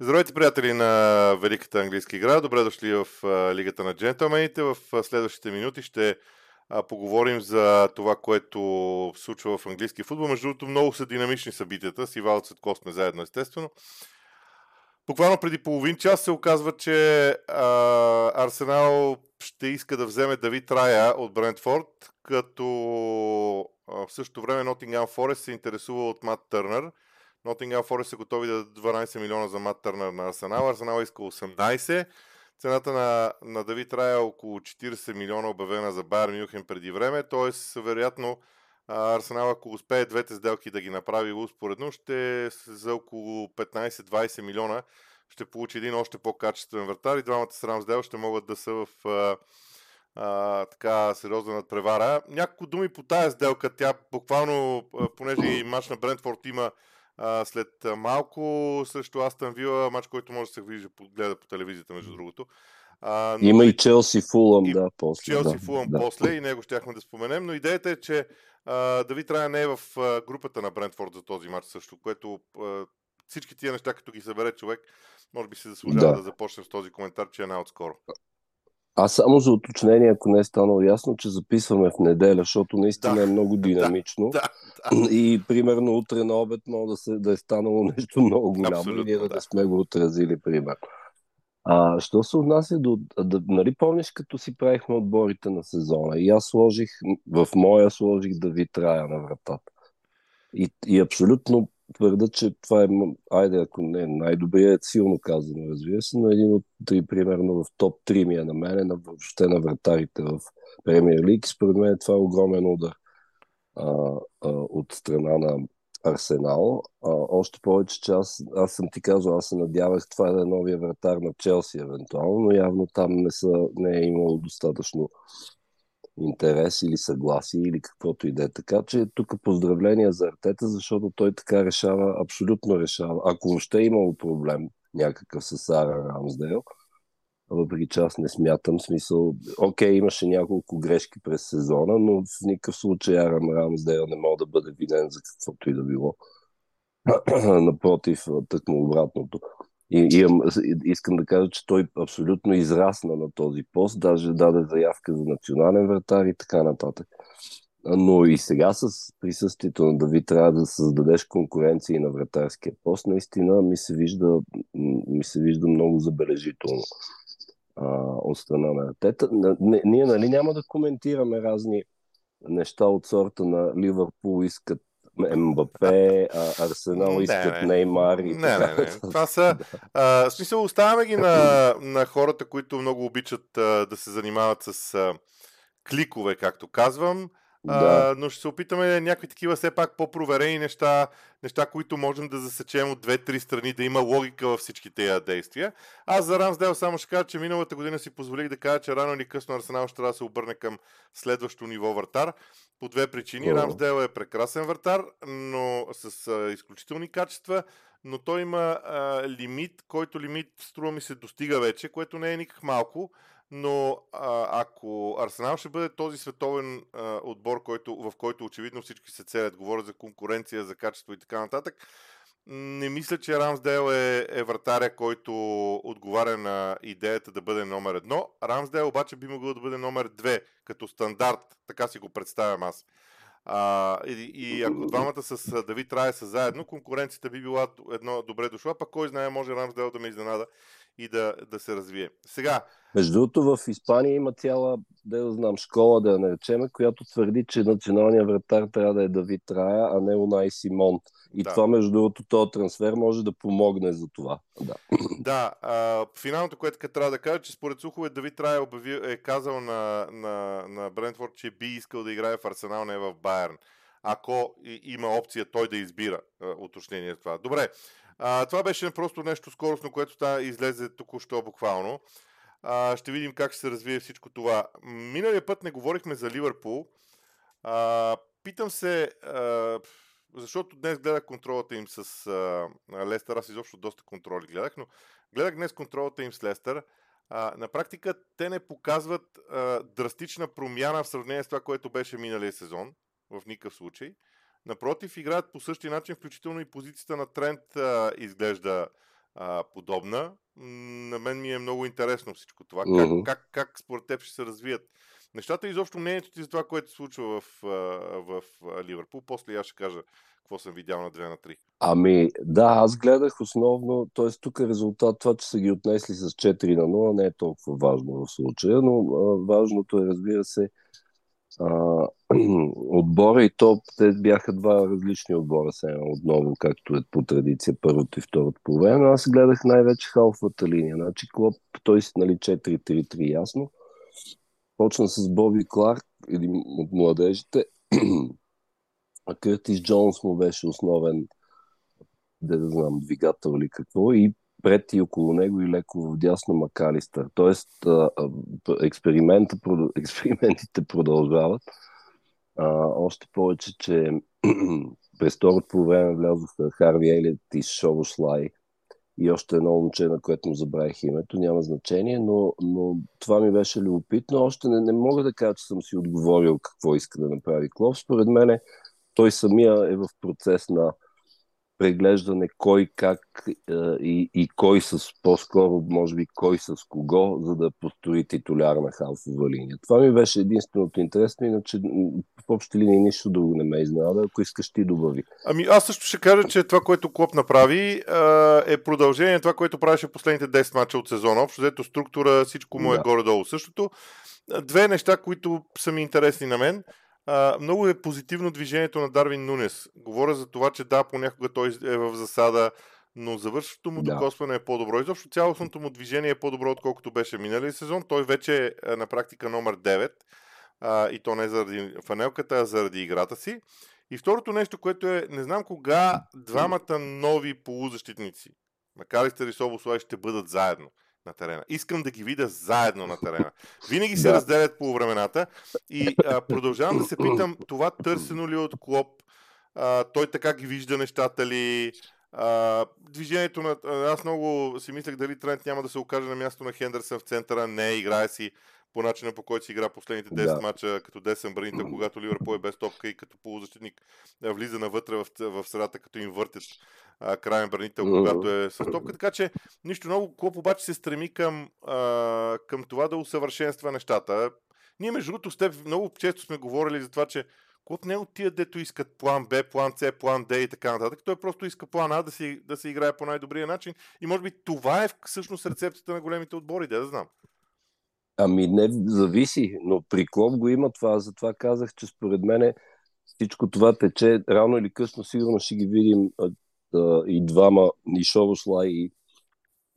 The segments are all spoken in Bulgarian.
Здравейте, приятели на Великата английска игра. Добре дошли в Лигата на джентълмените. В следващите минути ще поговорим за това, което случва в английски футбол. Между другото, много са динамични събитията. С Ивал Цветков сме заедно, естествено. Буквално преди половин час се оказва, че а, Арсенал ще иска да вземе Давид Рая от Брентфорд, като а, в същото време Нотингам Форест се интересува от Мат Търнър – Nottingham Форест са готови да дадат 12 милиона за Мат Търнър на Арсенал. Арсенал иска 18. Цената на, на Давид Рая е около 40 милиона обявена за Байер Мюхен преди време, т.е. вероятно Арсенал, ако успее двете сделки да ги направи успоредно, ще за около 15-20 милиона ще получи един още по-качествен вратар и двамата с Рамсдел ще могат да са в а, а, така сериозна надпревара. Няколко думи по тази сделка. Тя буквално, понеже и мач на Брентфорд има а, след малко срещу Астан Вила, матч, който може да се вижда, гледа по телевизията, между другото. А, но... Има и Челси Фулъм, да, после. Челси да, Фулъм да. после и него щяхме да споменем, но идеята е, че а, Давид Рая не е в а, групата на Брентфорд за този матч също, което а, всички тия неща, като ги събере човек, може би се заслужава да. да започнем с този коментар, че е най-отскоро. Аз само за уточнение, ако не е станало ясно, че записваме в неделя, защото наистина да. е много динамично. Да, да. И примерно утре на обед може да, се, да е станало нещо много голямо Абсолютно, и ние да, да сме го отразили, примерно. А, що се отнася до... Да, нали помниш, като си правихме отборите на сезона и аз сложих, в моя сложих да ви трая на вратата. И, и абсолютно твърда, че това е, айде, ако не най-добрият, е силно казано, разбира се, но един от три, примерно в топ 3 ми е на мене, на, въобще на вратарите в Премьер Лиг. Според мен това е огромен удар а, а, от страна на Арсенал. А, още повече, че аз, аз съм ти казал, аз се надявах това да е новия вратар на Челси, евентуално, но явно там не, са, не е имало достатъчно интерес или съгласие или каквото и да е. Така че тук поздравления за Артета, защото той така решава, абсолютно решава. Ако въобще е имало проблем някакъв с Сара Рамсдейл, въпреки че аз не смятам, смисъл, окей, имаше няколко грешки през сезона, но в никакъв случай Арам Рамсдейл не мога да бъде винен за каквото и да било. Напротив, тъкмо обратното. И, имам, искам да кажа, че той абсолютно израсна на този пост, даже даде заявка за национален вратар и така нататък. Но и сега с присъствието на Давид трябва да създадеш конкуренция и на вратарския пост. Наистина ми се вижда, ми се вижда много забележително а, от страна на Тета. Ние нали няма да коментираме разни неща от сорта на Ливърпул искат МБП, Арсенал искат не, Неймар и не, не, не. Това са... а, в смисъл, оставяме ги на, на хората, които много обичат а, да се занимават с а, кликове, както казвам. Да. А, но ще се опитаме някакви такива все пак по-проверени неща, неща, които можем да засечем от две-три страни, да има логика във всички тези действия. Аз за Рамсдел само ще кажа, че миналата година си позволих да кажа, че рано или късно Арсенал ще трябва да се обърне към следващо ниво вратар. По две причини. Oh. Рамсдел е прекрасен вратар, но с а, изключителни качества, но той има а, лимит, който лимит струва ми се достига вече, което не е никак малко но а, ако Арсенал ще бъде този световен а, отбор, който, в който очевидно всички се целят, говорят за конкуренция, за качество и така нататък, не мисля, че Рамсдейл е, е вратаря, който отговаря на идеята да бъде номер едно. Рамсдейл обаче би могъл да бъде номер две, като стандарт, така си го представям аз. А, и, и ако двамата с Давид Рая са заедно, конкуренцията би била едно добре дошла, пък кой знае, може Рамсдел да ме изненада и да, да се развие. Сега. Между другото, в Испания има цяла, да я знам, школа, да я наречем, която твърди, че националният вратар трябва да е Давид Рая, а не Унай Симон. И да. това, между другото, този трансфер може да помогне за това. Да, да а, финалното, което трябва да кажа, че според слухове Давид Рая обяви, е казал на, на, на Брентфорд, че би искал да играе в Арсенал, не в Байерн. Ако има опция той да избира уточнение това. Добре, а, това беше просто нещо скоростно, което та излезе току-що буквално. А, ще видим как ще се развие всичко това. Миналия път не говорихме за Ливърпул. А, питам се, а, защото днес гледах контролата им с а, Лестър. Аз изобщо доста контроли гледах, но гледах днес контролата им с Лестър. А, на практика те не показват а, драстична промяна в сравнение с това, което беше миналия сезон. В никакъв случай. Напротив, играят по същия начин, включително и позицията на Трент а, изглежда а, подобна. На мен ми е много интересно всичко това. Mm-hmm. Как, как, как според теб ще се развият нещата изобщо мнението ти за това, което се случва в, в, в Ливърпул. После аз ще кажа какво съм видял на 2 на 3. Ами, да, аз гледах основно, т.е. тук е резултат това, че са ги отнесли с 4 на 0, не е толкова важно в случая, но а, важното е, разбира се, а, отбора и то те бяха два различни отбора сега отново, както е по традиция първото и второто по време. Аз гледах най-вече халфата линия. Значи Клоп, той си нали 4-3-3 ясно. Почна с Боби Кларк, един от младежите. а Къртис Джонс му беше основен да, знам, двигател или какво. И пред и около него и леко в дясно Макалистър. Тоест, експериментите продължават. А, още повече, че през второто по време влязоха Харви Елит и Шоушлай и още едно момче, на което му забравих името, няма значение, но, но това ми беше любопитно. Още не, не мога да кажа, че съм си отговорил какво иска да направи Клоп. Според мен той самия е в процес на преглеждане кой как е, и, и кой с, по-скоро, може би, кой с кого, за да построи титулярна халфова линия. Това ми беше единственото интересно, иначе в общи линии нищо друго не ме изненада. Ако искаш ти добави. Ами аз също ще кажа, че това, което Клоп направи, е продължение на това, което правеше последните 10 мача от сезона. Общо взето структура, всичко му е да. горе-долу същото. Две неща, които са ми интересни на мен – а, много е позитивно движението на Дарвин Нунес. Говоря за това, че да, понякога той е в засада, но завършващото му да. докосване е по-добро. Изобщо цялостното му движение е по-добро, отколкото беше миналия сезон. Той вече е на практика номер 9 а, и то не заради фанелката, а заради играта си. И второто нещо, което е, не знам кога двамата нови полузащитници, Макалистър и Собослай ще бъдат заедно на терена. Искам да ги видя заедно на терена. Винаги се да. разделят по времената и а, продължавам да се питам, това търсено ли е от Клоп? А, той така ги вижда нещата ли? А, движението на... Аз много си мислех дали Трент няма да се окаже на място на Хендерсън в центъра. Не, играе си по начина по който си игра последните 10 да. мача като десен бранител, когато Ливърпул е без топка и като полузащитник влиза навътре в, в средата, като им въртят а, крайен бранител, когато е с топка. Така че нищо много. Клоп обаче се стреми към, а, към това да усъвършенства нещата. Ние, между другото, с теб много често сме говорили за това, че Клоп не е от тия, дето искат план Б, план С, план Д и така нататък. Той просто иска план А да си, да се играе по най-добрия начин. И може би това е всъщност рецептата на големите отбори, да, да знам. Ами не зависи, но при Клоп го има това. Затова казах, че според мен всичко това тече рано или късно. Сигурно ще ги видим а, и двама, и Шорошла, и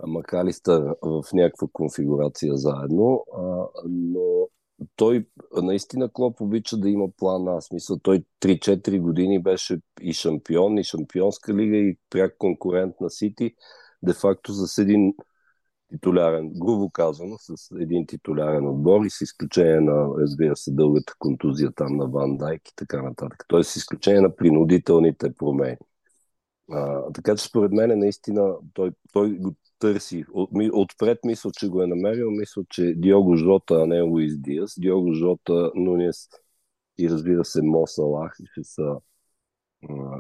Макалистър в някаква конфигурация заедно. А, но той наистина Клоп обича да има план Аз Смисъл, той 3-4 години беше и шампион, и шампионска лига, и пряк конкурент на Сити. Де факто с един титулярен, грубо казано, с един титулярен отбор и с изключение на, разбира се, дългата контузия там на Ван Дайк и така нататък. Тоест с изключение на принудителните промени. А, така че според мен наистина той, той го търси. От, отпред мисля, че го е намерил. Мисля, че Диого Жота, а не Луис Диас. Диого Жота, Нунес и разбира се Мосалах ще са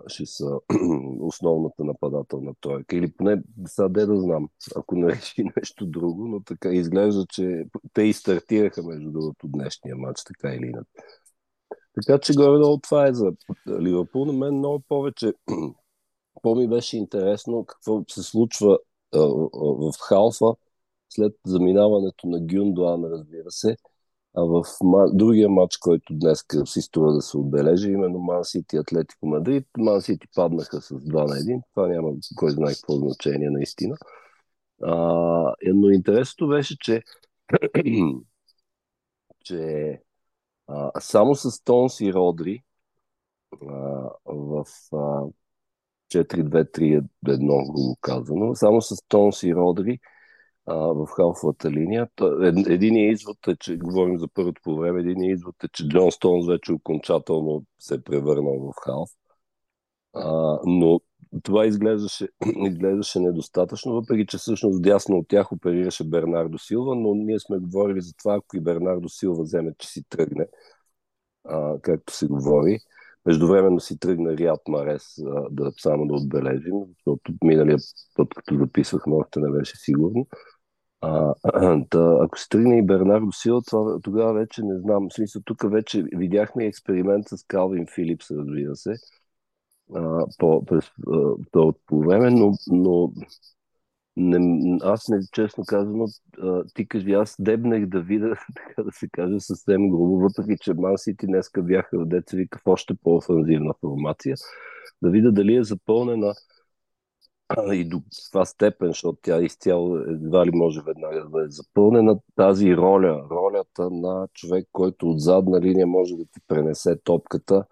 ще са основната нападателна тройка. Или поне сега де да знам, ако не нещо друго, но така изглежда, че те и стартираха между другото днешния матч, така или иначе. Така че горе-долу това е за Ливърпул. На мен много повече по-ми беше интересно какво се случва в халфа след заминаването на Гюндуан, разбира се а в другия матч, който днес си струва да се отбележи, именно Ман Сити Атлетико Мадрид, Ман Сити паднаха с 2 на 1. Това няма кой знае какво значение наистина. А, е, но интересното беше, че, че а, само с Тонс и Родри а, в а, 4-2-3-1, грубо казано, само с Тонс и Родри а, в халфовата линия. Единият извод е, че говорим за първото по време, единият извод е, че Джон Стоунс вече окончателно се е превърнал в халф. А, но това изглеждаше, изглеждаше недостатъчно, въпреки че всъщност дясно от тях оперираше Бернардо Силва, но ние сме говорили за това, ако и Бернардо Силва вземе, че си тръгне, а, както се говори, Междувременно си тръгна Риад Марес, да, само да отбележим, защото миналия път, като записвахме, още не беше сигурно. А, да, ако се тръгне и Бернардо Сила, това, тогава вече не знам. В смисъл, тук вече видяхме експеримент с Калвин Филипс, разбира се, а, по, през второто по време, но, но не, аз не, честно казвам, ти кажи, аз дебнах да видя, така да се каже, съвсем грубо, въпреки че Ман Сити днеска бяха деца вика в още по-офанзивна формация, да видя дали е запълнена и до това степен, защото тя изцяло едва ли може веднага да бъде запълнена, тази роля, ролята на човек, който от задна линия може да ти пренесе топката.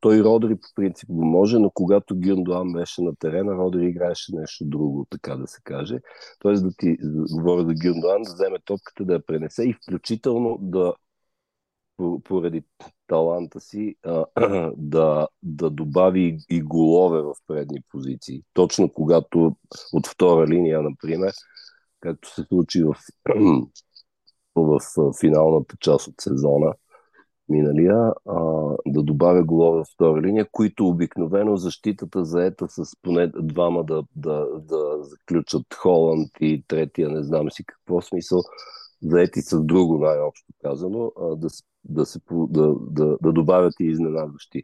Той Родри по принцип го може, но когато Гюндуан беше на терена, Родри играеше нещо друго, така да се каже. Тоест да ти, говоря за Гюндуан, да вземе топката, да я пренесе и включително да поради таланта си да, да добави и голове в предни позиции. Точно когато от втора линия, например, както се случи в, в финалната част от сезона, миналия, да добавя голове в втора линия, които обикновено защитата заета с поне двама да, да, да заключат Холанд и третия, не знам си какво смисъл, заети с друго, най-общо казано, да, да, се, да, да, да добавят и изненадващи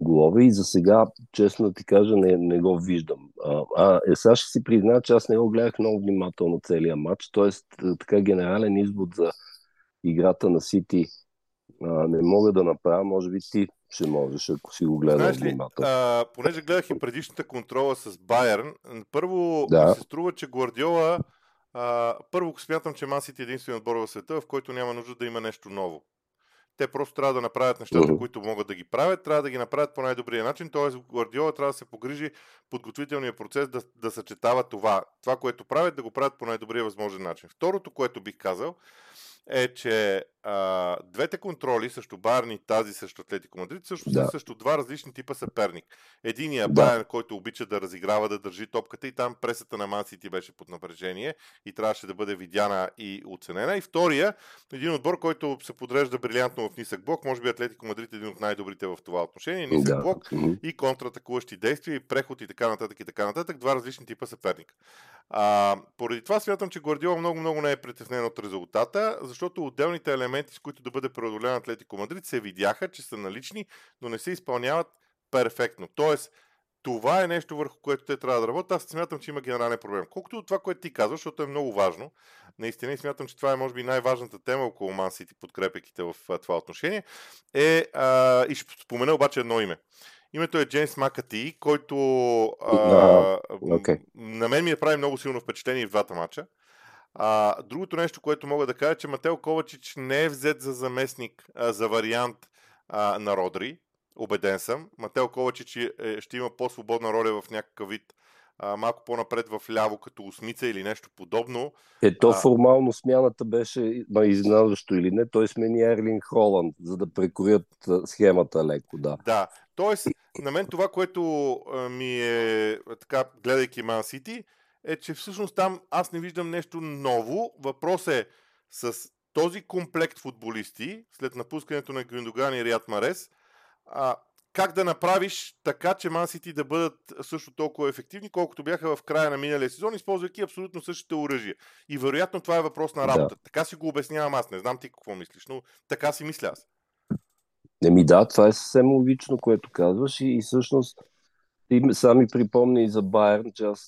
голове. И за сега, честно ти кажа, не, не го виждам. А, а е, сега ще си призна, че аз не го гледах много внимателно целия матч, т.е. така генерален извод за играта на Сити а, не мога да направя, може би ти ще можеш, ако си го гледал Знаеш ли, а, понеже гледах и предишната контрола с Байерн, първо да. се струва, че Гвардиола а, първо смятам, че Масити е единствен отбор в света, в който няма нужда да има нещо ново. Те просто трябва да направят нещата, uh-huh. които могат да ги правят, трябва да ги направят по най-добрия начин. Т.е. Гвардиола трябва да се погрижи подготвителния процес да, да съчетава това. Това, което правят, да го правят по най-добрия възможен начин. Второто, което бих казал, е, че а, двете контроли, също Байерн и тази срещу Атлетико Мадрид, също да. са също два различни типа съперник. Единия да. Байерн, който обича да разиграва, да държи топката и там пресата на Мансити беше под напрежение и трябваше да бъде видяна и оценена. И втория, един отбор, който се подрежда брилянтно в нисък блок, може би Атлетико Мадрид е един от най-добрите в това отношение, нисък да. блок и контратакуващи действия, и преход и така нататък и така нататък, два различни типа съперника. А, поради това смятам, че Гвардиола много-много не е притеснен от резултата, защото отделните елементи, с които да бъде преодолян Атлетико Мадрид, се видяха, че са налични, но не се изпълняват перфектно. Тоест, това е нещо върху което те трябва да работят. Аз смятам, че има генерален проблем. Колкото от това, което ти казваш, защото е много важно, наистина и смятам, че това е може би най-важната тема около Ман Сити, подкрепяйки в това отношение, е, а, и ще спомена обаче едно име. Името е Джеймс Макати, който а, okay. на мен ми е прави много силно впечатление в двата мача. А, другото нещо, което мога да кажа, че Матео Ковачич не е взет за заместник, а, за вариант а, на Родри. Обеден съм. Матео Ковачич е, ще има по-свободна роля в някакъв вид а, малко по-напред в ляво като осмица или нещо подобно. Ето формално смяната беше ма изненадващо или не, той смени Ерлин Холанд, за да прекорят схемата леко, да. Да, Тоест, на мен това, което ми е така, гледайки Ман Сити, е, че всъщност там аз не виждам нещо ново. Въпрос е с този комплект футболисти, след напускането на Гюндоган и Риат Марес, а, как да направиш така, че Ман Сити да бъдат също толкова ефективни, колкото бяха в края на миналия сезон, използвайки абсолютно същите оръжия. И вероятно това е въпрос на работа. Да. Така си го обяснявам аз. Не знам ти какво мислиш, но така си мисля аз. Еми да, това е съвсем логично, което казваш и, и всъщност ти сами припомни и за Байерн, че аз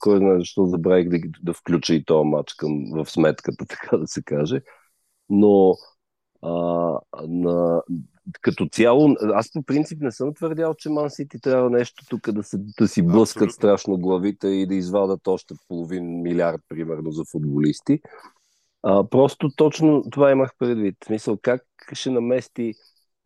кой знае защо забравих да, да включа и този матч към, в сметката, така да се каже. Но а, на, като цяло, аз по принцип не съм твърдял, че Ман Сити трябва нещо тук да, се, да си блъскат Абсолютно. страшно главите и да извадат още половин милиард, примерно, за футболисти. А, просто точно това имах предвид. В смисъл, как ще намести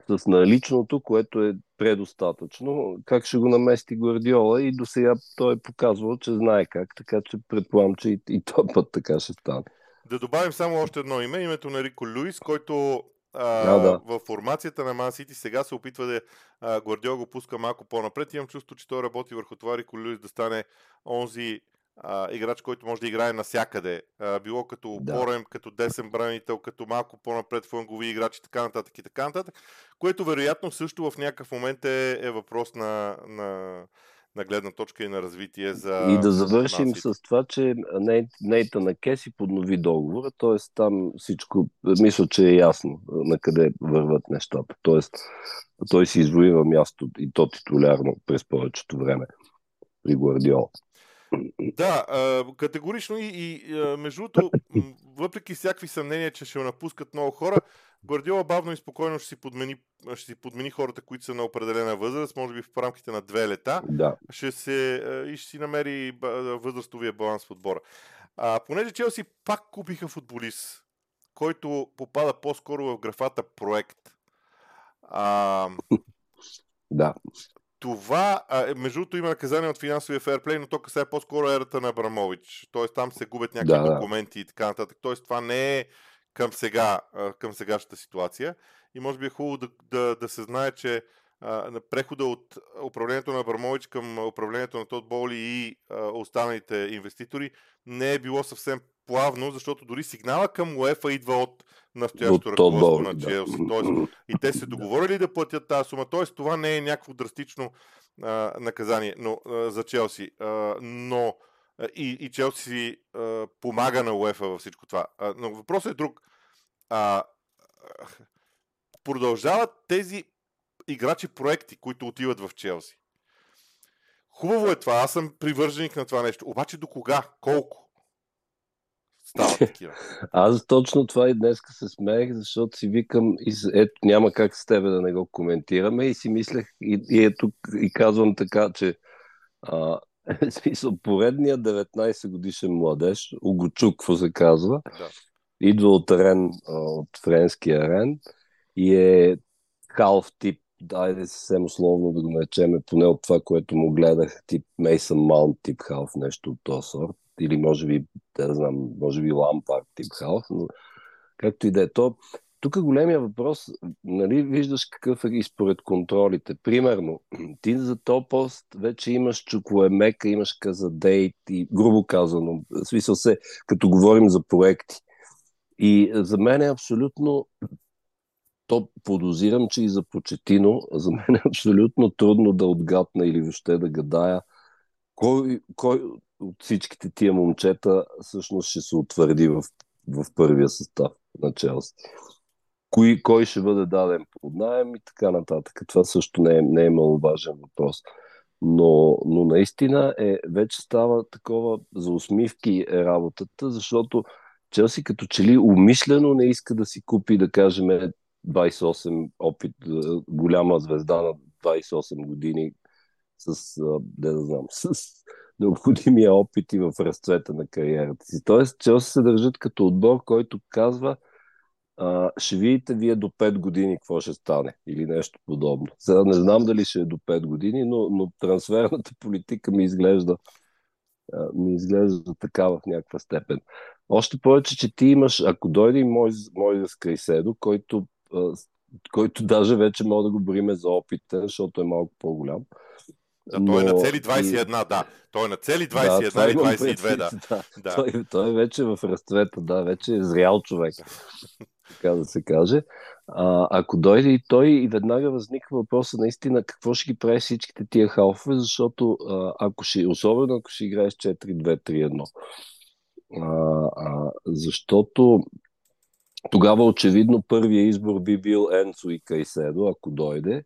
с наличното, което е предостатъчно, как ще го намести Гвардиола и до сега той е показвал, че знае как, така че предполагам, че и, и този път така ще стане. Да добавим само още едно име, името на Рико Луис, който а, да. в формацията на Ман Сити сега се опитва да а, Гвардиол го пуска малко по-напред. Имам чувство, че той работи върху това Рико Луис да стане онзи а, играч, който може да играе навсякъде. А, било като опорен, да. като десен бранител, като малко по-напред флангови играчи, така нататък и така нататък, което вероятно също в някакъв момент е, е въпрос на, на, на гледна точка и на развитие за. И да завършим нациите. с това, че Нейта на Кеси поднови договора, т.е. там всичко, мисля, че е ясно на къде върват нещата. Т.е. той си извоива място и то титулярно през повечето време при Гвардиола. Да, категорично и, и между другото, въпреки всякакви съмнения, че ще напускат много хора, Гвардиола бавно и спокойно ще си, подмени, ще си подмени хората, които са на определена възраст, може би в рамките на две лета, да. ще се, и ще си намери възрастовия баланс в отбора. А, понеже Челси пак купиха футболист, който попада по-скоро в графата проект. А, да. Това, а, между другото, има наказание от финансовия ферплей, но то касае по-скоро ерата на Абрамович. Тоест там се губят някакви да, документи и така нататък. Тоест това не е към сега, към сегашната ситуация. И може би е хубаво да, да, да се знае, че на прехода от управлението на Абрамович към управлението на Тод Боли и а, останалите инвеститори не е било съвсем плавно, защото дори сигнала към УЕФА идва от настоящото ръководство на Челси. Тоест, и те се договорили да платят тази сума. Тоест, това не е някакво драстично а, наказание но, а, за Челси. А, но и, и Челси а, помага на УЕФА във всичко това. А, но въпросът е друг. А, продължават тези играчи проекти, които отиват в Челси. Хубаво е това, аз съм привърженик на това нещо. Обаче до кога? Колко? Става такива. Аз точно това и днес се смеех, защото си викам, ето няма как с тебе да не го коментираме и си мислех, и, и ето и казвам така, че а, смисъл, поредният 19 годишен младеж, Угочук, какво се казва, да. идва от Рен, от френския Рен и е халф тип дайде съвсем условно да го наречеме, поне от това, което му гледах, тип Мейсън Маунт тип халф, нещо от този сорт. Или може би, да знам, може би Лампард тип халф, но както и да е то. Тук големия въпрос, нали, виждаш какъв е и според контролите. Примерно, ти за този пост вече имаш Чукоемека, имаш Казадейт и грубо казано, смисъл се, като говорим за проекти. И за мен е абсолютно то подозирам, че и за Почетино, за мен е абсолютно трудно да отгадна или въобще да гадая кой, кой от всичките тия момчета всъщност ще се утвърди в, в първия състав на Челси. Кой, кой ще бъде даден под найем и така нататък. Това също не е, не е маловажен въпрос. Но, но наистина е, вече става такова за усмивки е работата, защото Челси като че ли умишлено не иска да си купи, да кажем, 28 опит, голяма звезда на 28 години с, да знам, с необходимия опит и в разцвета на кариерата си. Тоест, Челси се държат като отбор, който казва а, ще видите вие до 5 години какво ще стане или нещо подобно. Сега не знам дали ще е до 5 години, но, но трансферната политика ми изглежда ми изглежда така в някаква степен. Още повече, че ти имаш, ако дойде и мой, мой Крайседо, който който даже вече мога да го бриме за опитен, защото е малко по-голям. Да, Но... той е на цели 21, и... да. Той е на цели 21 да, или 22, да. да. да. Той, той е вече в разцвета, да, вече е зрял човек, така да се каже. А, ако дойде и той и веднага възниква въпроса наистина какво ще ги прави всичките тия халфове, защото ако ще, особено ако ще играеш 4-2-3-1. А, а, защото тогава очевидно първия избор би бил Енцо и Кайседо, ако дойде.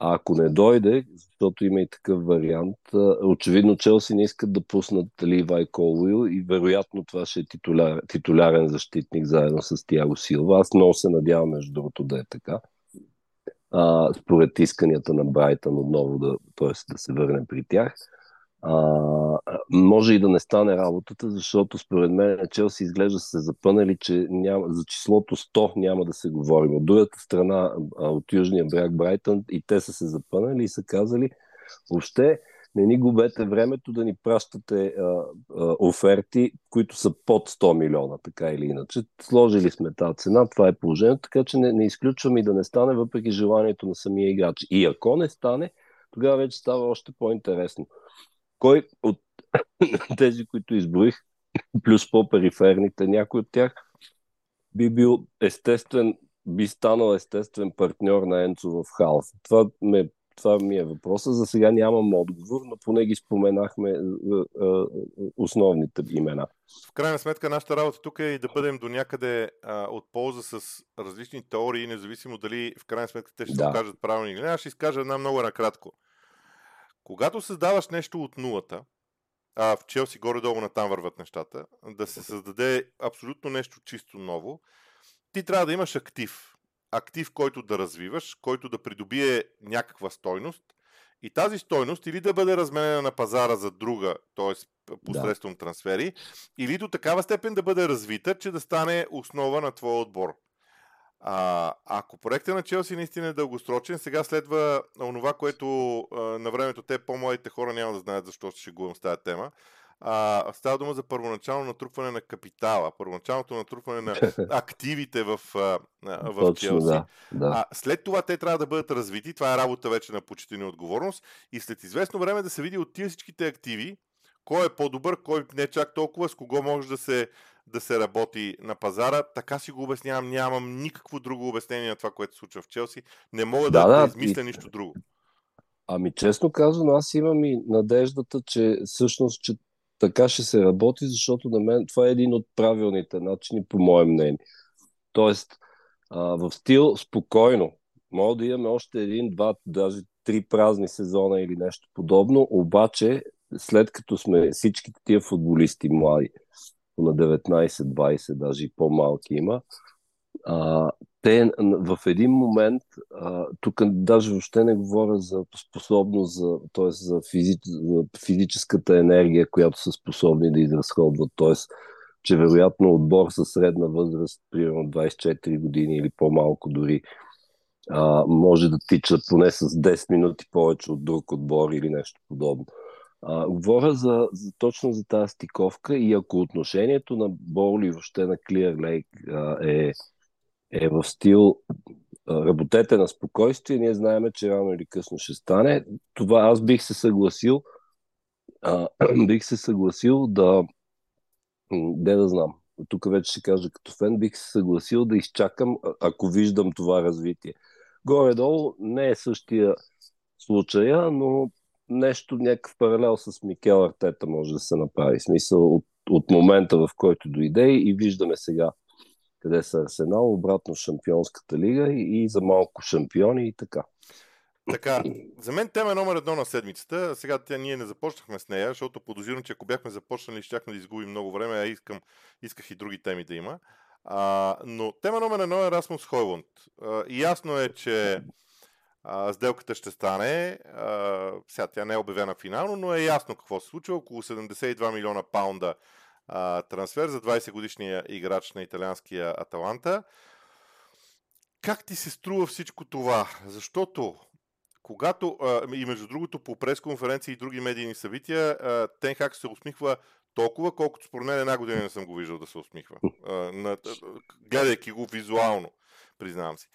А ако не дойде, защото има и такъв вариант, очевидно Челси не искат да пуснат Ливай Колуил и вероятно това ще е титуляр, титулярен защитник заедно с Тиаго Силва. Аз много се надявам, между другото, да е така. А, според исканията на Брайтън отново да, т.е. да се върне при тях. А, може и да не стане работата, защото според мен Челси изглежда се запънали, че няма, за числото 100 няма да се говорим. От другата страна, от южния бряг Брайтън, и те са се запънали и са казали, въобще не ни губете времето да ни пращате а, а, оферти, които са под 100 милиона, така или иначе. Сложили сме тази цена, това е положението, така че не, не изключвам и да не стане, въпреки желанието на самия играч. И ако не стане, тогава вече става още по-интересно кой от тези, които изброих, плюс по-периферните, някой от тях би бил естествен, би станал естествен партньор на Енцо в Халф. Това ме това ми е въпроса. За сега нямам отговор, но поне ги споменахме основните имена. В крайна сметка, нашата работа тук е и да бъдем до някъде а, от полза с различни теории, независимо дали в крайна сметка те ще да. се окажат правилни или не. Аз ще изкажа една много накратко. Когато създаваш нещо от нулата, а в Челси горе-долу на там върват нещата, да се създаде абсолютно нещо чисто ново, ти трябва да имаш актив актив, който да развиваш, който да придобие някаква стойност и тази стойност или да бъде разменена на пазара за друга, т.е. посредством да. трансфери, или до такава степен да бъде развита, че да стане основа на твоя отбор. А, ако проектът на Челси наистина е дългосрочен, сега следва онова, което а, на времето те по-младите хора няма да знаят защо ще шегувам с тази тема. А, става дума за първоначално натрупване на капитала, първоначалното натрупване на активите в, в Точно, Челси. Да, да. А, след това те трябва да бъдат развити. Това е работа вече на почтени отговорност. И след известно време да се види от тия всичките активи, кой е по-добър, кой не чак толкова, с кого може да се, да се работи на пазара. Така си го обяснявам. Нямам никакво друго обяснение на това, което се случва в Челси. Не мога да, да, да измисля и... нищо друго. Ами честно казвам, аз имам и надеждата, че всъщност, че така ще се работи, защото на мен това е един от правилните начини, по мое мнение. Тоест, а, в стил спокойно. Мога да имаме още един, два, даже три празни сезона или нещо подобно, обаче след като сме всички тия футболисти млади, на 19-20, даже и по-малки има, а, те в един момент, а, тук даже въобще не говоря за способност, за, т.е. За, физи, за физическата енергия, която са способни да изразходват, т.е. че вероятно отбор със средна възраст, примерно 24 години или по-малко дори, а, може да тича поне с 10 минути повече от друг отбор или нещо подобно. Говоря за, за, точно за тази стиковка и ако отношението на Боли въобще на Clear Lake а, е е в стил работете на спокойствие, ние знаем, че рано или късно ще стане. Това аз бих се съгласил а, бих се съгласил да де да знам, тук вече ще кажа като фен, бих се съгласил да изчакам, ако виждам това развитие. Горе-долу не е същия случая, но нещо, някакъв паралел с Микел Артета може да се направи. Смисъл от, от момента, в който дойде и виждаме сега къде са Арсенал, обратно Шампионската лига и, и за малко шампиони и така. Така, за мен тема е номер едно на седмицата. Сега тя ние не започнахме с нея, защото подозирам, че ако бяхме започнали, щяхме да изгубим много време, а искам, исках и други теми да има. А, но тема номер едно е Расмус Хойлунд. А, ясно е, че сделката ще стане. А, сега тя не е обявена финално, но е ясно какво се случва. Около 72 милиона паунда а, трансфер за 20 годишния играч на италианския Аталанта. Как ти се струва всичко това? Защото когато, а, и между другото по пресконференции и други медийни събития, а, Тенхак се усмихва толкова, колкото според мен една година не съм го виждал да се усмихва. А, на, гледайки го визуално, признавам си.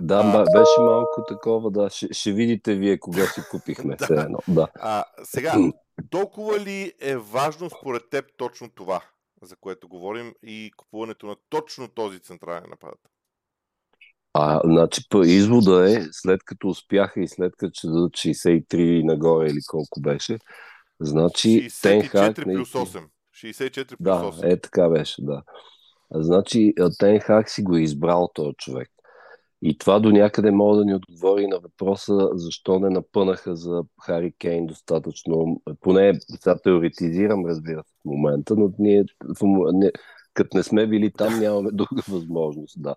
Да, а, беше малко такова, да. Ще, ще видите вие кога си купихме да. едно. Да. А, сега, толкова ли е важно според теб точно това, за което говорим и купуването на точно този централен нападател? А, значи, извода е, след като успяха и след като ще дадат 63 нагоре или колко беше, значи 64 Тенхак... плюс 8. 64 плюс да, 8. е така беше, да. Значи Тенхак си го е избрал този човек. И това до някъде мога да ни отговори на въпроса защо не напънаха за Хари Кейн достатъчно. Поне сега теоретизирам, разбира се, в момента, но ние, в, не, като не сме били там, нямаме друга възможност. Да.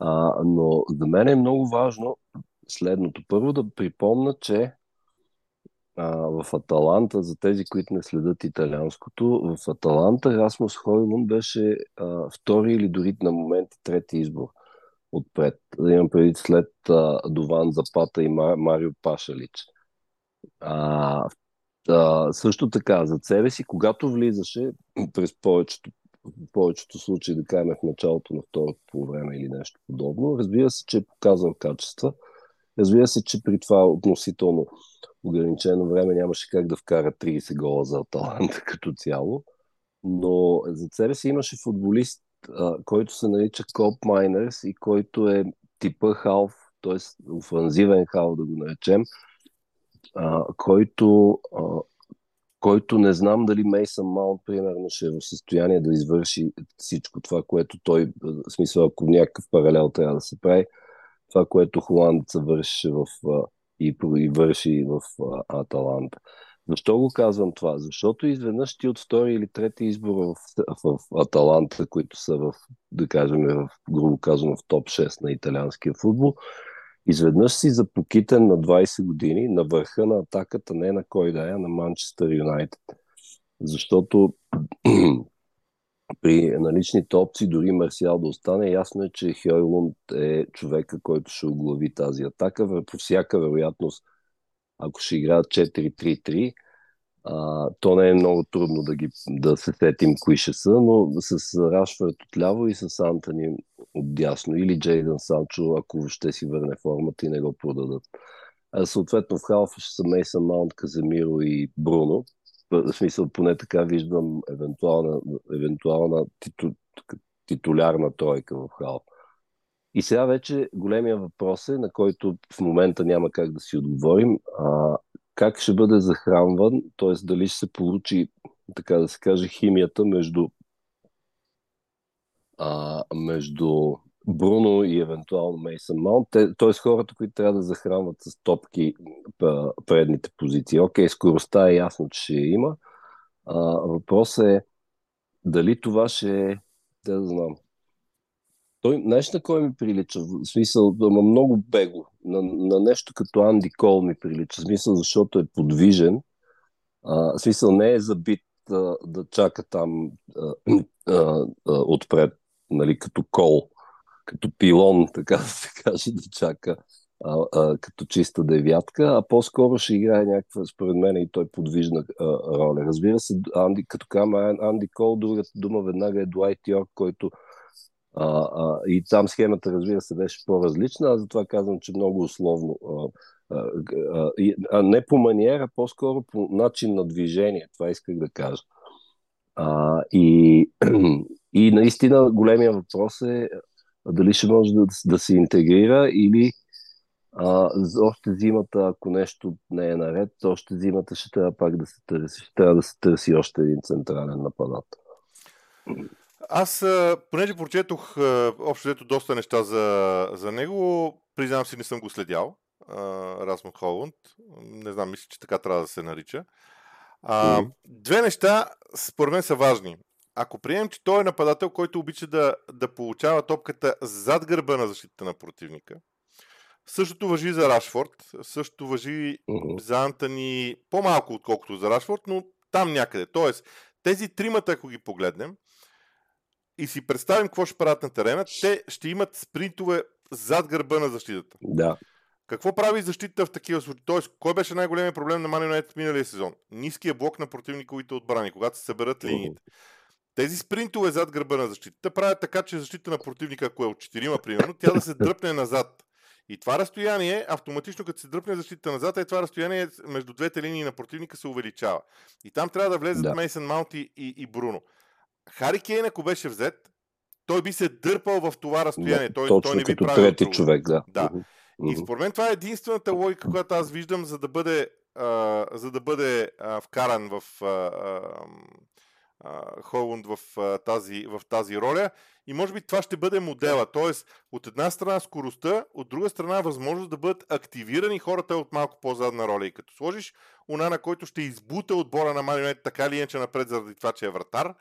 А, но за мен е много важно следното. Първо да припомна, че а, в Аталанта, за тези, които не следят италианското, в Аталанта Расмус Хойлун беше а, втори или дори на моменти трети избор отпред. Имам преди след а, Дован Запата и Марио Пашалич. А, а, също така, за себе си, когато влизаше през повечето, повечето случаи, да кажем в началото на второто по време или нещо подобно, разбира се, че е показал качества. Разбира се, че при това относително ограничено време нямаше как да вкара 30 гола за Аталанта като цяло. Но за себе си имаше футболист, който се нарича Коп Майнерс и който е типа халф, т.е. офанзивен халф да го наречем, който, който не знам дали Мейсън Маунт, примерно, ще е в състояние да извърши всичко това, което той, в смисъл, ако някакъв паралел трябва да се прави, това, което холандеца върши в, и, и върши в Аталанта. Защо го казвам това? Защото изведнъж ти от втори или трети избор в, в, Аталанта, които са в, да кажем, в, грубо казано, в топ 6 на италианския футбол, изведнъж си запокитен на 20 години на върха на атаката, не на кой да е, на Манчестър Юнайтед. Защото при наличните опции, дори Марсиал да остане, ясно е, че Хьойлунд е човека, който ще оглави тази атака. По всяка вероятност, ако ще играят 4-3-3, а, то не е много трудно да, ги, да се сетим кои ще са, но с Рашфорд отляво и с Антони отдясно или Джейдън Санчо, ако ще си върне формата и не го продадат. А, съответно в халфа ще са Мейсън Маунт, Каземиро и Бруно. В смисъл, поне така виждам евентуална, евентуална титу, титулярна тройка в халфа. И сега вече големия въпрос е, на който в момента няма как да си отговорим, а, как ще бъде захранван, т.е. дали ще се получи, така да се каже, химията между, а, между Бруно и евентуално Мейсън Маунт, т.е. хората, които трябва да захранват с топки предните позиции. Окей, скоростта е ясно, че ще има. А, въпросът е дали това ще е, да знам, той, знаеш на кой ми прилича? В смисъл, ама много бего. На, на нещо като Анди Кол ми прилича. В смисъл, защото е подвижен. А, в смисъл, не е забит а, да чака там а, а, а, отпред, нали, като кол, като пилон, така да се каже, да чака а, а, като чиста девятка, а по-скоро ще играе някаква, според мен, и той подвижна а, роля. Разбира се, Анди, като кама Анди Кол, другата дума веднага е Дуайт Йорк, който а, а, и там схемата, разбира се, беше по-различна. Аз затова казвам, че много условно. А, а, а не по маниера, по-скоро по начин на движение. Това исках да кажа. А, и, и наистина големия въпрос е дали ще може да, да се интегрира или а, още зимата, ако нещо не е наред, още зимата ще трябва пак да се търси. Ще трябва да се търси още един централен нападател. Аз, понеже прочетох общо взето доста неща за, за него, признавам си, не съм го следял. Расмут Холанд. Не знам, мисля, че така трябва да се нарича. А, mm-hmm. Две неща, според мен, са важни. Ако приемем, че той е нападател, който обича да, да получава топката зад гърба на защита на противника, същото въжи за Рашфорд, същото въжи mm-hmm. за Антони по-малко, отколкото за Рашфорд, но там някъде. Тоест, тези тримата, ако ги погледнем, и си представим какво ще правят на терена, те ще имат спринтове зад гърба на защитата. Да. Какво прави защитата в такива случаи? Тоест, кой беше най-големият проблем на Man United миналия сезон? Ниския блок на противниковите отбрани, когато се съберат линиите. Тези спринтове зад гърба на защитата правят така, че защита на противника, ако е от 4 примерно, тя да се дръпне назад. И това разстояние, автоматично като се дръпне защита назад, е това разстояние между двете линии на противника се увеличава. И там трябва да влезат да. Мейсън Маунт и, и, и Бруно. Хари Кейн, ако беше взет, той би се дърпал в това разстояние. той, точно той не би като трети друго. човек, да. да. И според мен това е единствената логика, която аз виждам, за да бъде, а, за да бъде а, вкаран в а, Холунд в, а, тази, в тази роля. И може би това ще бъде модела. Тоест, от една страна скоростта, от друга страна възможност да бъдат активирани хората от малко по-задна роля. И като сложиш на който ще избута отбора на Марионет така или иначе напред заради това, че е вратар,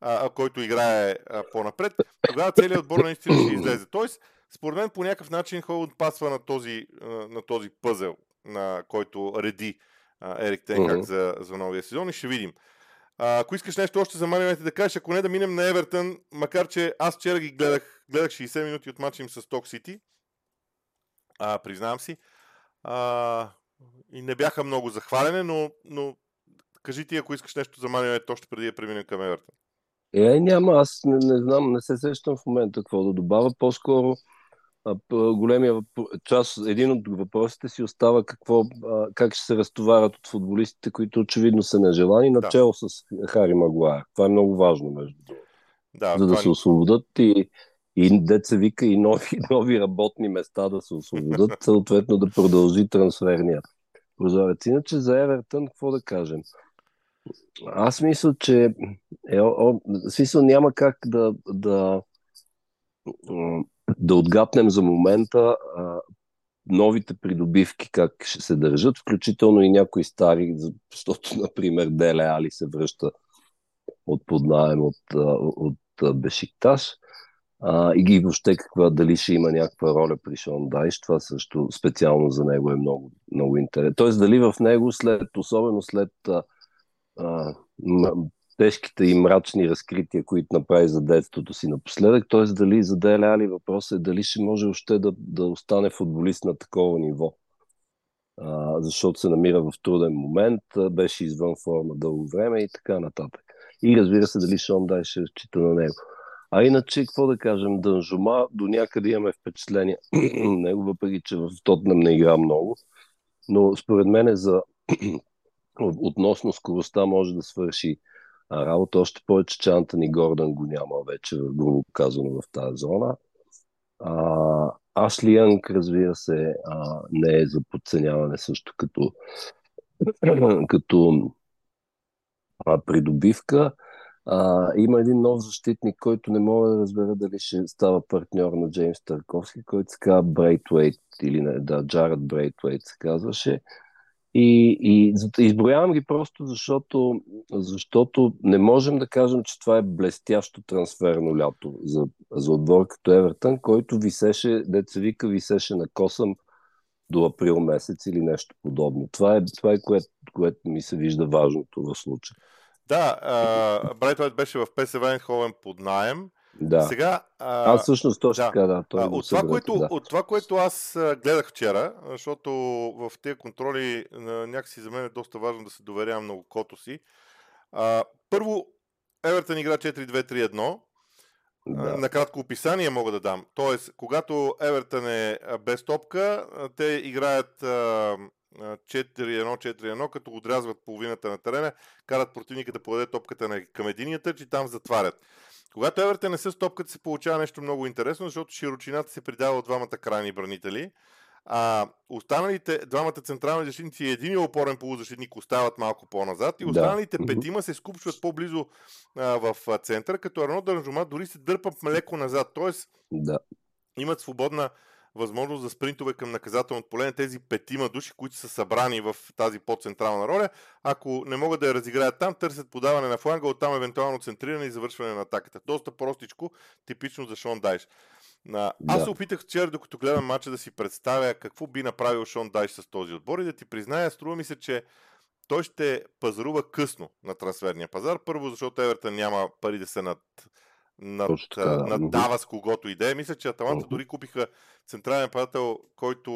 а, който играе а, по-напред, тогава целият отбор наистина ще излезе. Тоест, според мен по някакъв начин Холанд пасва на този, на този пъзел, на който реди а, Ерик Тенхак за, за новия сезон и ще видим. А, ако искаш нещо още за Манионете да кажеш, ако не да минем на Евертън, макар че аз вчера ги гледах, гледах 60 минути от матча им с Ток Сити, а, признавам си, а, и не бяха много захвалене, но, но кажи ти, ако искаш нещо за Манионете, още преди да преминем към Евертън. Е, няма, аз не, не знам, не се сещам в момента какво да добавя. По-скоро големия част, един от въпросите си остава какво, как ще се разтоварят от футболистите, които очевидно са нежелани, начало да. с Хари Магуайер. Това е много важно, между другото. Да, за да се освободят и, и деца вика и нови, нови работни места да се освободят, съответно да продължи трансферния прозорец. Иначе за Евертън, какво да кажем? Аз мисля, че е, о, смисъл няма как да, да, да отгапнем за момента а, новите придобивки как ще се държат, включително и някои стари, защото, например, Деле Али се връща от поднаем от, от, Бешикташ а, и ги въобще каква, дали ще има някаква роля при Шон Дайш, това също специално за него е много, много интересно. Тоест дали в него след, особено след тежките и мрачни разкрития, които направи за детството си напоследък, т.е. дали за Деле Али въпросът е дали ще може още да, да остане футболист на такова ниво. А, защото се намира в труден момент, беше извън форма дълго време и така нататък. И разбира се, дали Шон Дай ще разчита на него. А иначе, какво да кажем, Дънжума до някъде имаме впечатление него, въпреки че в Тотнем не игра много, но според мен е за относно скоростта може да свърши работа, още повече, че Антони Гордън го няма вече, грубо казано, в тази зона. А, Ашли Янг, разбира се, а, не е за подценяване също като, като а, придобивка. А, има един нов защитник, който не мога да разбера дали ще става партньор на Джеймс Тарковски, който се казва Брейтвейт, или не, да, Джаред Брейтвейт се казваше. И, и изброявам ги просто защото, защото не можем да кажем, че това е блестящо трансферно лято за, за отбор като Евертън, който висеше, деца вика, висеше на косъм до април месец или нещо подобно. Това е, това е което, което ми се вижда важното в случая. Да, Брайтвайт беше в ПСВ Енховен под найем. Да. Сега, а, аз всъщност точно да. така, да. Той а, от, това, което, да. от това, което аз гледах вчера, защото в тези контроли някакси за мен е доста важно да се доверявам много кото си. А, първо, Евертън игра 4-2-3-1. Да. На кратко описание мога да дам. Тоест, когато Евертън е без топка, те играят 4-1-4-1, като отрязват половината на терена, карат противника да подаде топката към единия тъч и там затварят. Когато Евертън не са с топката, се получава нещо много интересно, защото широчината се придава от двамата крайни бранители. А останалите двамата централни защитници и един опорен полузащитник остават малко по-назад и останалите да. петима се скупчват по-близо а, в центъра, като Арно Дънжума дори се дърпа леко назад. Тоест, да. имат свободна възможност за спринтове към наказателното поле на тези петима души, които са събрани в тази по-централна роля. Ако не могат да я разиграят там, търсят подаване на фланга, оттам евентуално центриране и завършване на атаката. Доста простичко, типично за Шон Дайш. Да. Аз се опитах вчера, докато гледам мача, да си представя какво би направил Шон Дайш с този отбор и да ти призная, струва ми се, че той ще пазарува късно на трансферния пазар. Първо, защото Евертън няма пари да се над над, така, да. наддава с когото идея. Мисля, че Аталанта дори купиха централен падател, който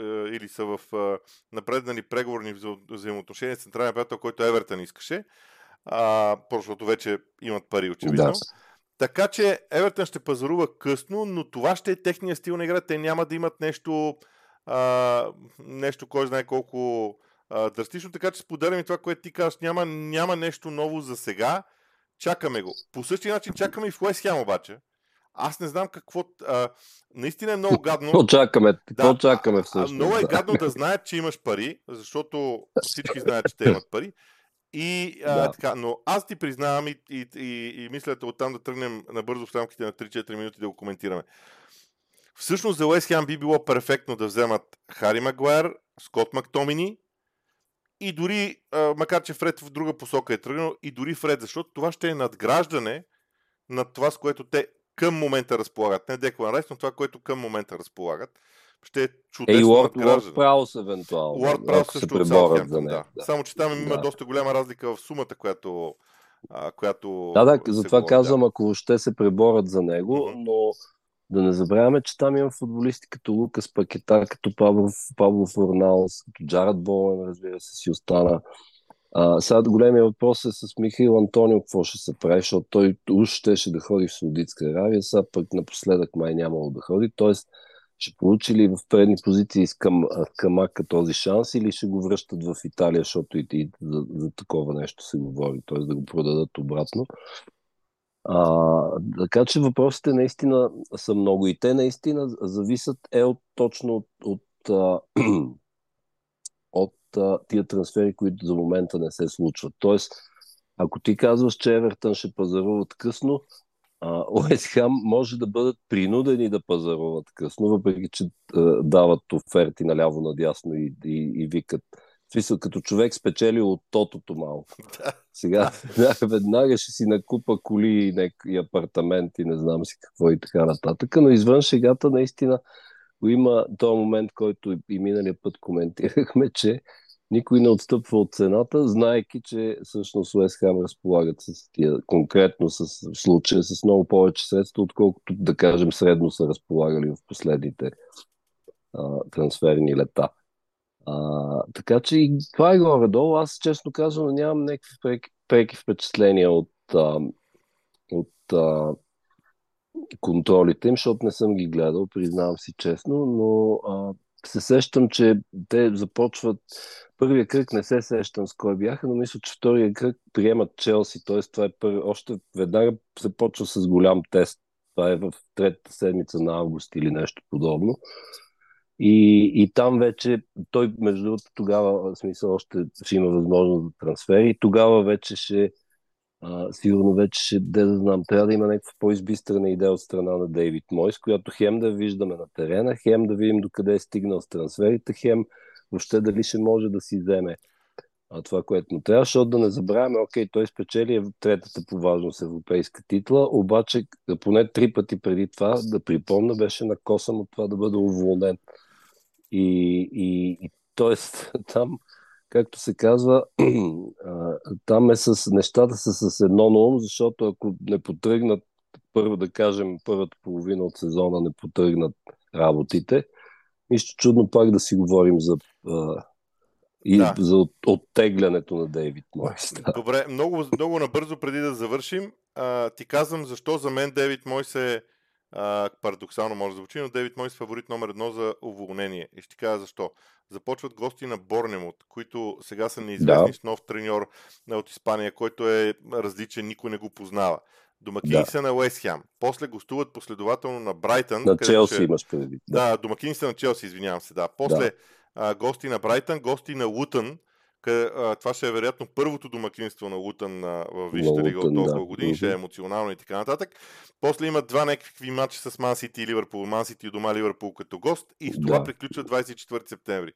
е, или са в е, напреднали преговорни взаимоотношения с централен падател, който Евертън искаше. А, защото вече имат пари, очевидно. Да. Така че Евертън ще пазарува късно, но това ще е техния стил на игра. Те няма да имат нещо, а, нещо кой знае колко а, драстично, така че споделям и това, което ти казваш. Няма, няма нещо ново за сега Чакаме го. По същия начин чакаме и в Уест Хем обаче. Аз не знам какво... А, наистина е много гадно. Какво чакаме? Какво да, чакаме всъщност? Много е гадно да знаят, че имаш пари, защото всички знаят, че те имат пари. И а, да. така, но аз ти признавам и, и, и, и мисля оттам да тръгнем набързо в рамките на 3-4 минути да го коментираме. Всъщност за Уест Хем би било перфектно да вземат Хари Магуайр, Скот Мактомини и дори, а, макар че Фред в друга посока е тръгнал, и дори Фред, защото това ще е надграждане на това, с което те към момента разполагат. Не Деклан Райс, но това, което към момента разполагат. Ще е чудесно е, Лорд, Лорд Праус, евентуално. Лорд Праус също се от за да. да. Само, че там да. има доста голяма разлика в сумата, която, а, която Да, да, затова казвам, ако ще се преборят за него, mm-hmm. но да не забравяме, че там има футболисти като Лукас Пакета, като Павлов, Павлов Форналс, като Джаред Боуен, разбира се, си остана. А, сега големия въпрос е с Михаил Антонио какво ще се прави, защото той уж щеше да ходи в Саудитска Аравия, сега пък напоследък май нямало да ходи. Тоест, Ще получи ли в предни позиции с към, Камака този шанс или ще го връщат в Италия, защото и, и за, за такова нещо се говори, т.е. да го продадат обратно. А, така че въпросите наистина са много и те наистина зависят е от, точно от, от, от, от тия трансфери, които за момента не се случват. Тоест, ако ти казваш, че Евертън ще пазаруват късно, Хам може да бъдат принудени да пазаруват късно, въпреки че а, дават оферти наляво надясно и, и, и викат. Смисъл, като човек спечели от тотото малко. Сега веднага ще си накупа коли и, и апартаменти, не знам си какво и така нататък. Но извън шегата наистина има този момент, който и миналия път коментирахме, че никой не отстъпва от цената, знаеки, че всъщност Уест Хам разполагат с тия, конкретно с случая с много повече средства, отколкото да кажем средно са разполагали в последните а, трансферни лета. Така че и това е горе-долу. Аз честно казвам нямам някакви преки, преки впечатления от, а, от а, контролите им, защото не съм ги гледал, признавам си честно, но а, се сещам, че те започват първия кръг не се сещам с кой бяха, но мисля, че втория кръг приемат Челси, т.е. това е първи, още веднага се почва с голям тест. Това е в третата седмица на август или нещо подобно. И, и там вече, той между другото тогава, в смисъл, още ще има възможност за трансфери, тогава вече ще, а, сигурно вече ще, де да знам, трябва да има някаква по-избистрена идея от страна на Дейвид Мойс, която хем да виждаме на терена, хем да видим докъде е стигнал с трансферите, хем въобще дали ще може да си вземе а, това, което му трябва, защото да не забравяме, окей, той спечели третата по важност европейска титла, обаче поне три пъти преди това, да припомня, беше на косъм от това да бъде уволнен. И, и, и т.е. там, както се казва, там е с нещата са с едно на ум, защото ако не потръгнат първо да кажем първата половина от сезона не потръгнат работите, нищо чудно пак да си говорим за и да. за оттеглянето на Дейвид Мойс. Да. Добре, много, много набързо преди да завършим, а, ти казвам защо за мен Дейвид Мойс е а, парадоксално може да звучи, но Дейвид Мойс е фаворит номер едно за уволнение. И ще кажа защо. Започват гости на Борнемот, които сега са неизвестни да. с нов треньор от Испания, който е различен, никой не го познава. Домакини да. са на Уест Хем. После гостуват последователно на Брайтън. На Челси ще... имаш преди. Да. да, домакини са на Челси, извинявам се. Да. После да. А, гости на Брайтън, гости на Лутън. Къ... А, това ще е вероятно първото домакинство на Лутън в Висшата лига от толкова да. години. Ще е емоционално и така нататък. После имат два някакви матча с Ман Сити и Ливърпул. Ман Сити и дома Ливърпул като гост. И с това да. приключва 24 септември.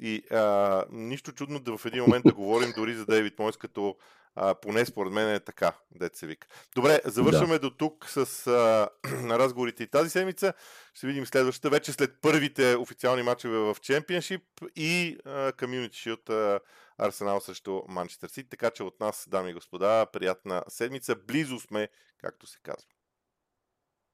И а, нищо чудно да в един момент да говорим дори за Дейвид Мойс като а, поне според мен е така, дете се вика. Добре, завършваме да. до тук с а, разговорите и тази седмица. Ще видим следващата, вече след първите официални матчове в Чемпионшип и Комьюнити Шилд Арсенал срещу Манчестър Сити. Така че от нас, дами и господа, приятна седмица. Близо сме, както се казва.